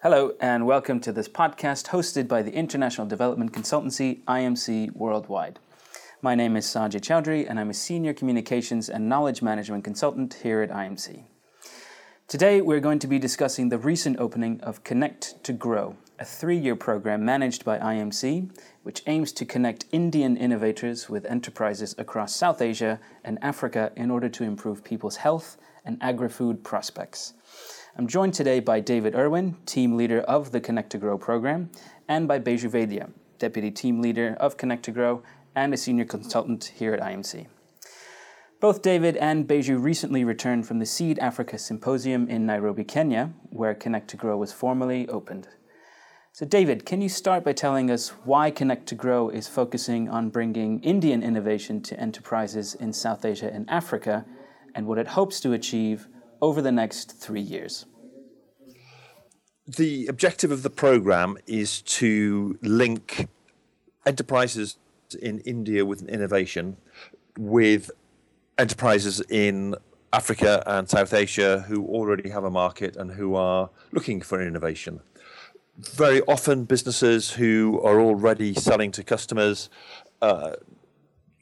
Hello, and welcome to this podcast hosted by the International Development Consultancy IMC Worldwide. My name is Sajid Chowdhury, and I'm a Senior Communications and Knowledge Management Consultant here at IMC. Today, we're going to be discussing the recent opening of Connect to Grow, a three year program managed by IMC, which aims to connect Indian innovators with enterprises across South Asia and Africa in order to improve people's health and agri food prospects. I'm joined today by David Irwin, team leader of the Connect to Grow program, and by Baiju Vaidya, deputy team leader of Connect to Grow and a senior consultant here at IMC. Both David and Baiju recently returned from the Seed Africa Symposium in Nairobi, Kenya, where Connect to Grow was formally opened. So, David, can you start by telling us why Connect to Grow is focusing on bringing Indian innovation to enterprises in South Asia and Africa, and what it hopes to achieve over the next three years? The objective of the program is to link enterprises in India with innovation with enterprises in Africa and South Asia who already have a market and who are looking for innovation. Very often, businesses who are already selling to customers uh,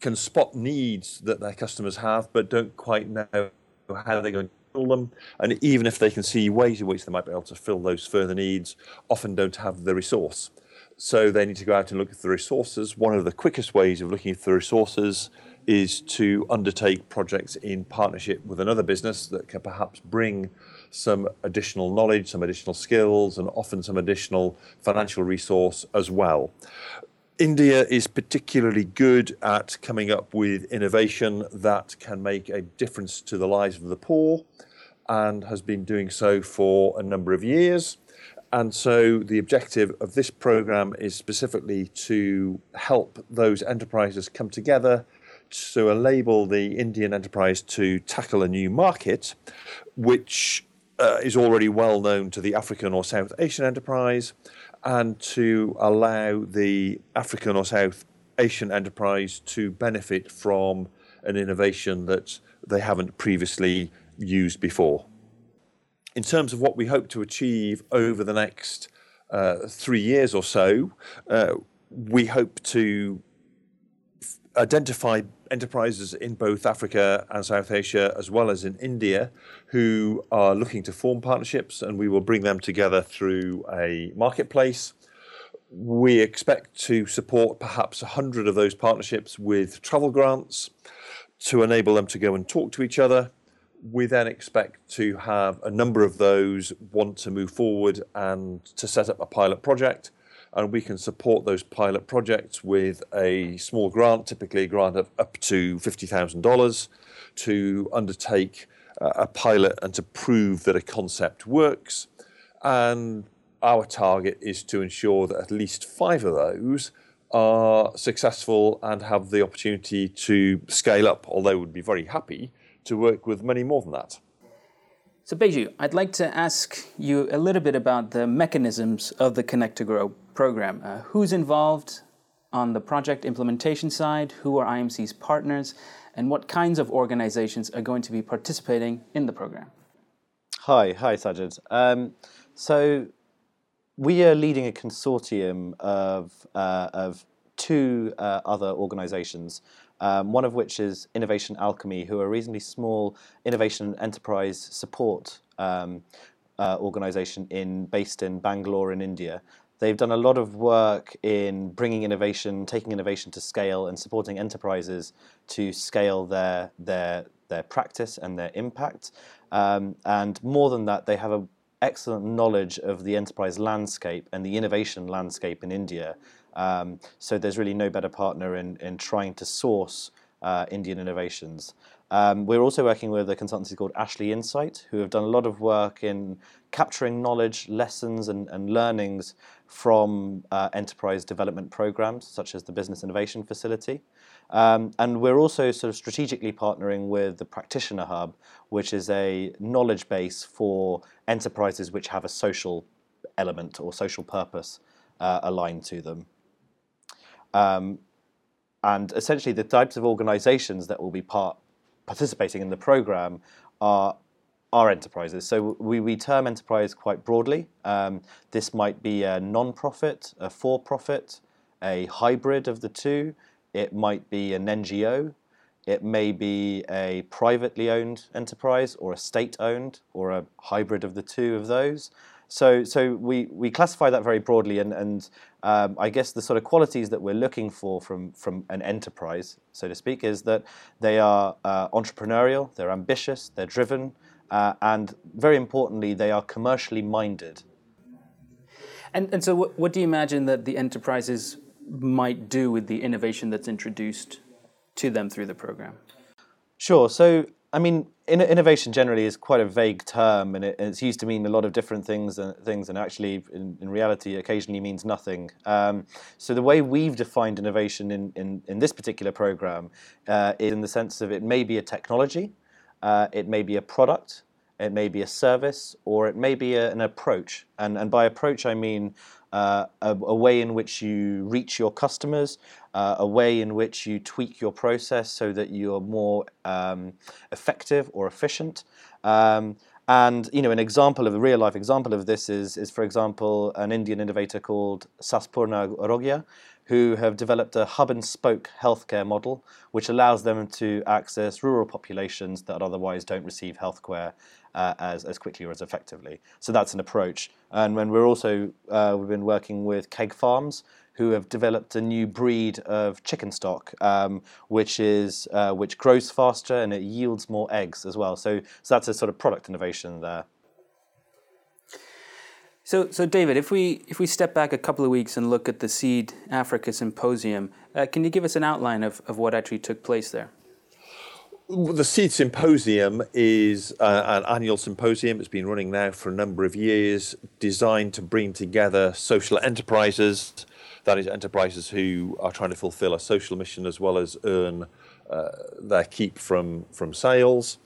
can spot needs that their customers have, but don't quite know how they're going fill them. And even if they can see ways in which they might be able to fill those further needs, often don't have the resource. So they need to go out and look at the resources. One of the quickest ways of looking at the resources is to undertake projects in partnership with another business that can perhaps bring some additional knowledge, some additional skills, and often some additional financial resource as well. India is particularly good at coming up with innovation that can make a difference to the lives of the poor and has been doing so for a number of years. And so the objective of this program is specifically to help those enterprises come together to enable the Indian enterprise to tackle a new market, which uh, is already well known to the African or South Asian enterprise, and to allow the African or South Asian enterprise to benefit from an innovation that they haven't previously used before. In terms of what we hope to achieve over the next uh, three years or so, uh, we hope to f- identify enterprises in both Africa and South Asia, as well as in India, who are looking to form partnerships, and we will bring them together through a marketplace. We expect to support perhaps 100 of those partnerships with travel grants to enable them to go and talk to each other. We then expect to have a number of those want to move forward and to set up a pilot project and we can support those pilot projects with a small grant, typically a grant of up to $50,000 to undertake uh, a pilot and to prove that a concept works. And our target is to ensure that at least five of those are successful and have the opportunity to scale up, although we'd be very happy to work with many more than that. So, Baiju, I'd like to ask you a little bit about the mechanisms of the Connect to Grow program. Uh, who's involved on the project implementation side? Who are IMC's partners? And what kinds of organizations are going to be participating in the program? Hi, hi, Sajid. Um, so, we are leading a consortium of, uh, of two uh, other organizations um, one of which is Innovation Alchemy, who are a reasonably small innovation enterprise support um, uh, organization in, based in Bangalore in India. They've done a lot of work in bringing innovation, taking innovation to scale, and supporting enterprises to scale their, their, their practice and their impact. Um, and more than that, they have an excellent knowledge of the enterprise landscape and the innovation landscape in India um, so there's really no better partner in, in trying to source uh, Indian innovations. Um, we're also working with a consultancy called Ashley Insight, who have done a lot of work in capturing knowledge, lessons, and, and learnings from uh, enterprise development programs, such as the Business Innovation Facility. Um, and we're also sort of strategically partnering with the Practitioner Hub, which is a knowledge base for enterprises which have a social element or social purpose uh, aligned to them. Um, and essentially, the types of organizations that will be part participating in the program are are enterprises. So we, we term enterprise quite broadly. Um, this might be a non-profit, a for-profit, a hybrid of the two. It might be an NGO. It may be a privately owned enterprise or a state-owned or a hybrid of the two of those. So, so we, we classify that very broadly, and, and um, I guess the sort of qualities that we're looking for from, from an enterprise, so to speak, is that they are uh, entrepreneurial, they're ambitious, they're driven, uh, and very importantly, they are commercially minded. And, and so, what, what do you imagine that the enterprises might do with the innovation that's introduced to them through the program? Sure. So, I mean, innovation generally is quite a vague term, and, it, it's used to mean a lot of different things. And things, and actually, in, in reality, occasionally means nothing. Um, so the way we've defined innovation in in, in this particular program uh, is in the sense of it may be a technology, uh, it may be a product, it may be a service, or it may be a, an approach. And and by approach, I mean uh, a, a, way in which you reach your customers, uh, a way in which you tweak your process so that you're more um, effective or efficient. Um, and you know, an example of a real life example of this is, is for example, an Indian innovator called Saspurna Arogya, who have developed a hub and spoke healthcare model, which allows them to access rural populations that otherwise don't receive healthcare uh, as, as quickly or as effectively. So that's an approach. And when we're also, uh, we've been working with Kegg Farms, who have developed a new breed of chicken stock, um, which is uh, which grows faster and it yields more eggs as well. So, so that's a sort of product innovation there. So, so David, if we if we step back a couple of weeks and look at the Seed Africa Symposium, uh, can you give us an outline of, of what actually took place there? The Seed Symposium is uh, an annual symposium. It's been running now for a number of years, designed to bring together social enterprises, that is, enterprises who are trying to fulfill a social mission as well as earn uh, their keep from, from sales,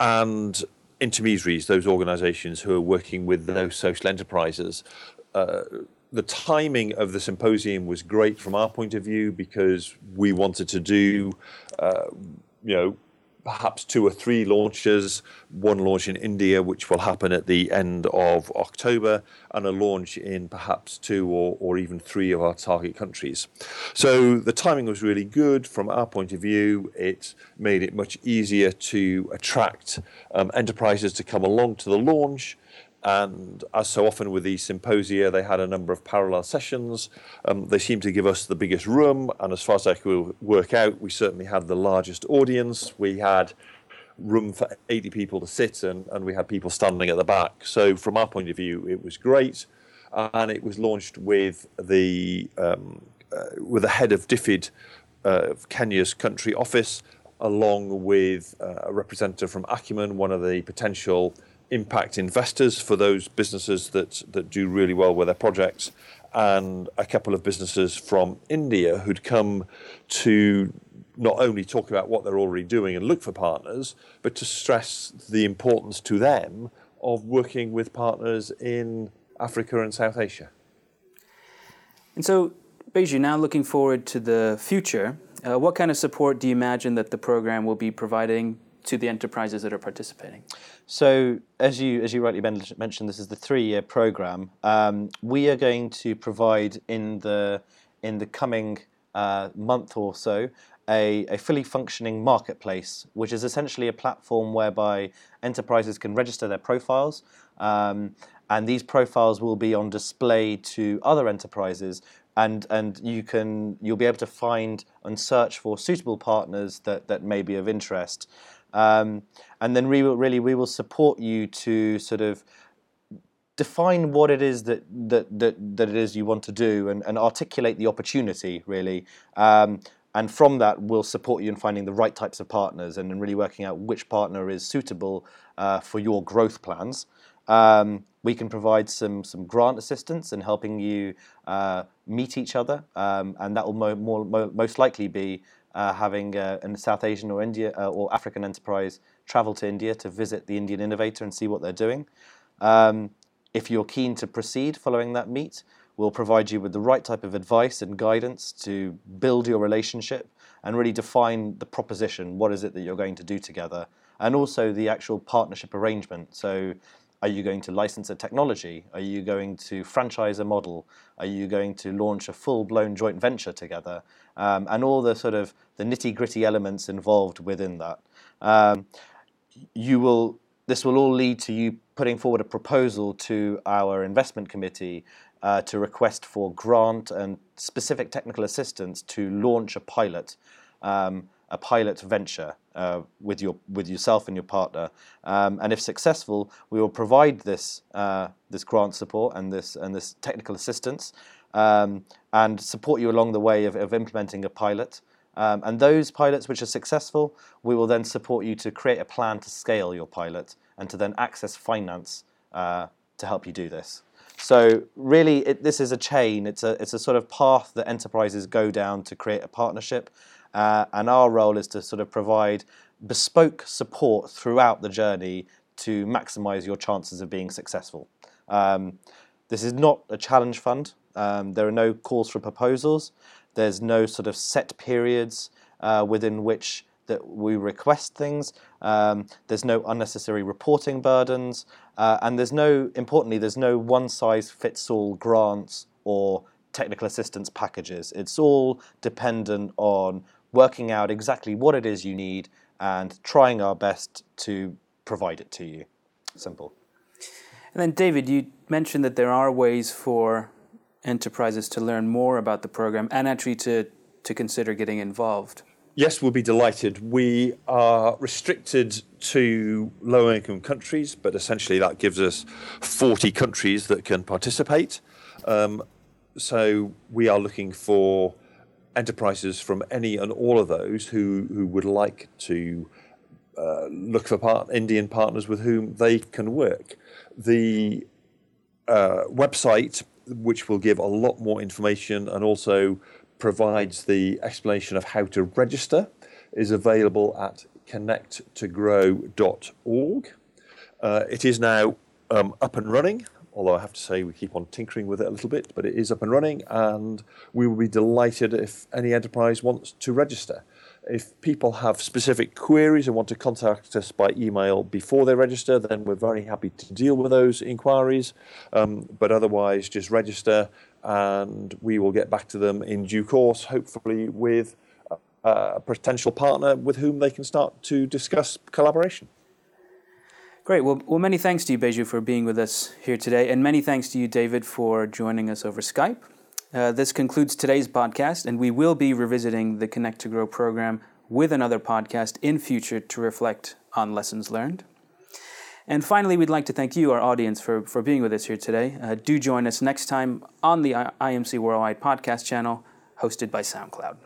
and intermediaries, those organizations who are working with those social enterprises. Uh, the timing of the symposium was great from our point of view because we wanted to do, uh, you know, perhaps two or three launches, one launch in India, which will happen at the end of October, and a launch in perhaps two or, or even three of our target countries. So the timing was really good from our point of view. It made it much easier to attract um, enterprises to come along to the launch and as so often with these symposia, they had a number of parallel sessions. Um, they seemed to give us the biggest room, and as far as I could work out, we certainly had the largest audience. We had room for 80 people to sit, and, and we had people standing at the back. So, from our point of view, it was great, and it was launched with the um, uh, with the head of DFID, uh, Kenya's country office, along with uh, a representative from Acumen, one of the potential impact investors for those businesses that, that do really well with their projects, and a couple of businesses from India who'd come to not only talk about what they're already doing and look for partners, but to stress the importance to them of working with partners in Africa and South Asia. And so, Baiju, now looking forward to the future, uh, what kind of support do you imagine that the program will be providing to the enterprises that are participating? So, as you as you rightly mentioned, this is the three-year program. Um, we are going to provide in the in the coming uh, month or so a, a fully functioning marketplace, which is essentially a platform whereby enterprises can register their profiles. Um, and these profiles will be on display to other enterprises and and you can you'll be able to find and search for suitable partners that that may be of interest um, and then we will really we will support you to sort of define what it is that that that, that it is you want to do and, and articulate the opportunity really. Um, and from that, we'll support you in finding the right types of partners and really working out which partner is suitable uh, for your growth plans. Um, we can provide some some grant assistance in helping you uh, meet each other, um, and that will mo- more, mo- most likely be uh, having uh, a South Asian or India uh, or African enterprise travel to India to visit the Indian innovator and see what they're doing. Um, if you're keen to proceed following that meet, we'll provide you with the right type of advice and guidance to build your relationship and really define the proposition. What is it that you're going to do together? And also the actual partnership arrangement. So, are you going to license a technology? Are you going to franchise a model? Are you going to launch a full-blown joint venture together? Um, and all the sort of the nitty-gritty elements involved within that. Um, you will. This will all lead to you putting forward a proposal to our investment committee uh, to request for grant and specific technical assistance to launch a pilot, um, a pilot venture uh, with your with yourself and your partner. Um, and if successful, we will provide this uh, this grant support and this and this technical assistance, um, and support you along the way of, of implementing a pilot. Um, and those pilots which are successful, we will then support you to create a plan to scale your pilot and to then access finance uh, to help you do this. So really, it, this is a chain. It's a it's a sort of path that enterprises go down to create a partnership, uh, and our role is to sort of provide bespoke support throughout the journey to maximise your chances of being successful. Um, this is not a challenge fund. Um, there are no calls for proposals. There's no sort of set periods uh, within which that we request things. Um, there's no unnecessary reporting burdens, uh, and there's no, importantly, there's no one size fits all grants or technical assistance packages. It's all dependent on working out exactly what it is you need and trying our best to provide it to you. Simple. And then, David, you mentioned that there are ways for enterprises to learn more about the program and actually to, to consider getting involved. Yes, we'll be delighted. We are restricted to low income countries, but essentially that gives us 40 countries that can participate. Um, so we are looking for enterprises from any and all of those who, who would like to uh, look for part, Indian partners with whom they can work. The uh, website, which will give a lot more information and also provides the explanation of how to register is available at connecttogrow.org. Uh, it is now um, up and running, although I have to say we keep on tinkering with it a little bit, but it is up and running, and we will be delighted if any enterprise wants to register. If people have specific queries and want to contact us by email before they register, then we're very happy to deal with those inquiries. Um, but otherwise, just register and we will get back to them in due course, hopefully with a potential partner with whom they can start to discuss collaboration. Great. Well, well, many thanks to you, Baiju, for being with us here today, and many thanks to you, David, for joining us over Skype. Uh, this concludes today's podcast, and we will be revisiting the Connect to Grow program with another podcast in future to reflect on lessons learned. And finally, we'd like to thank you, our audience, for, for being with us here today. Uh, do join us next time on the IMC Worldwide podcast channel, hosted by SoundCloud.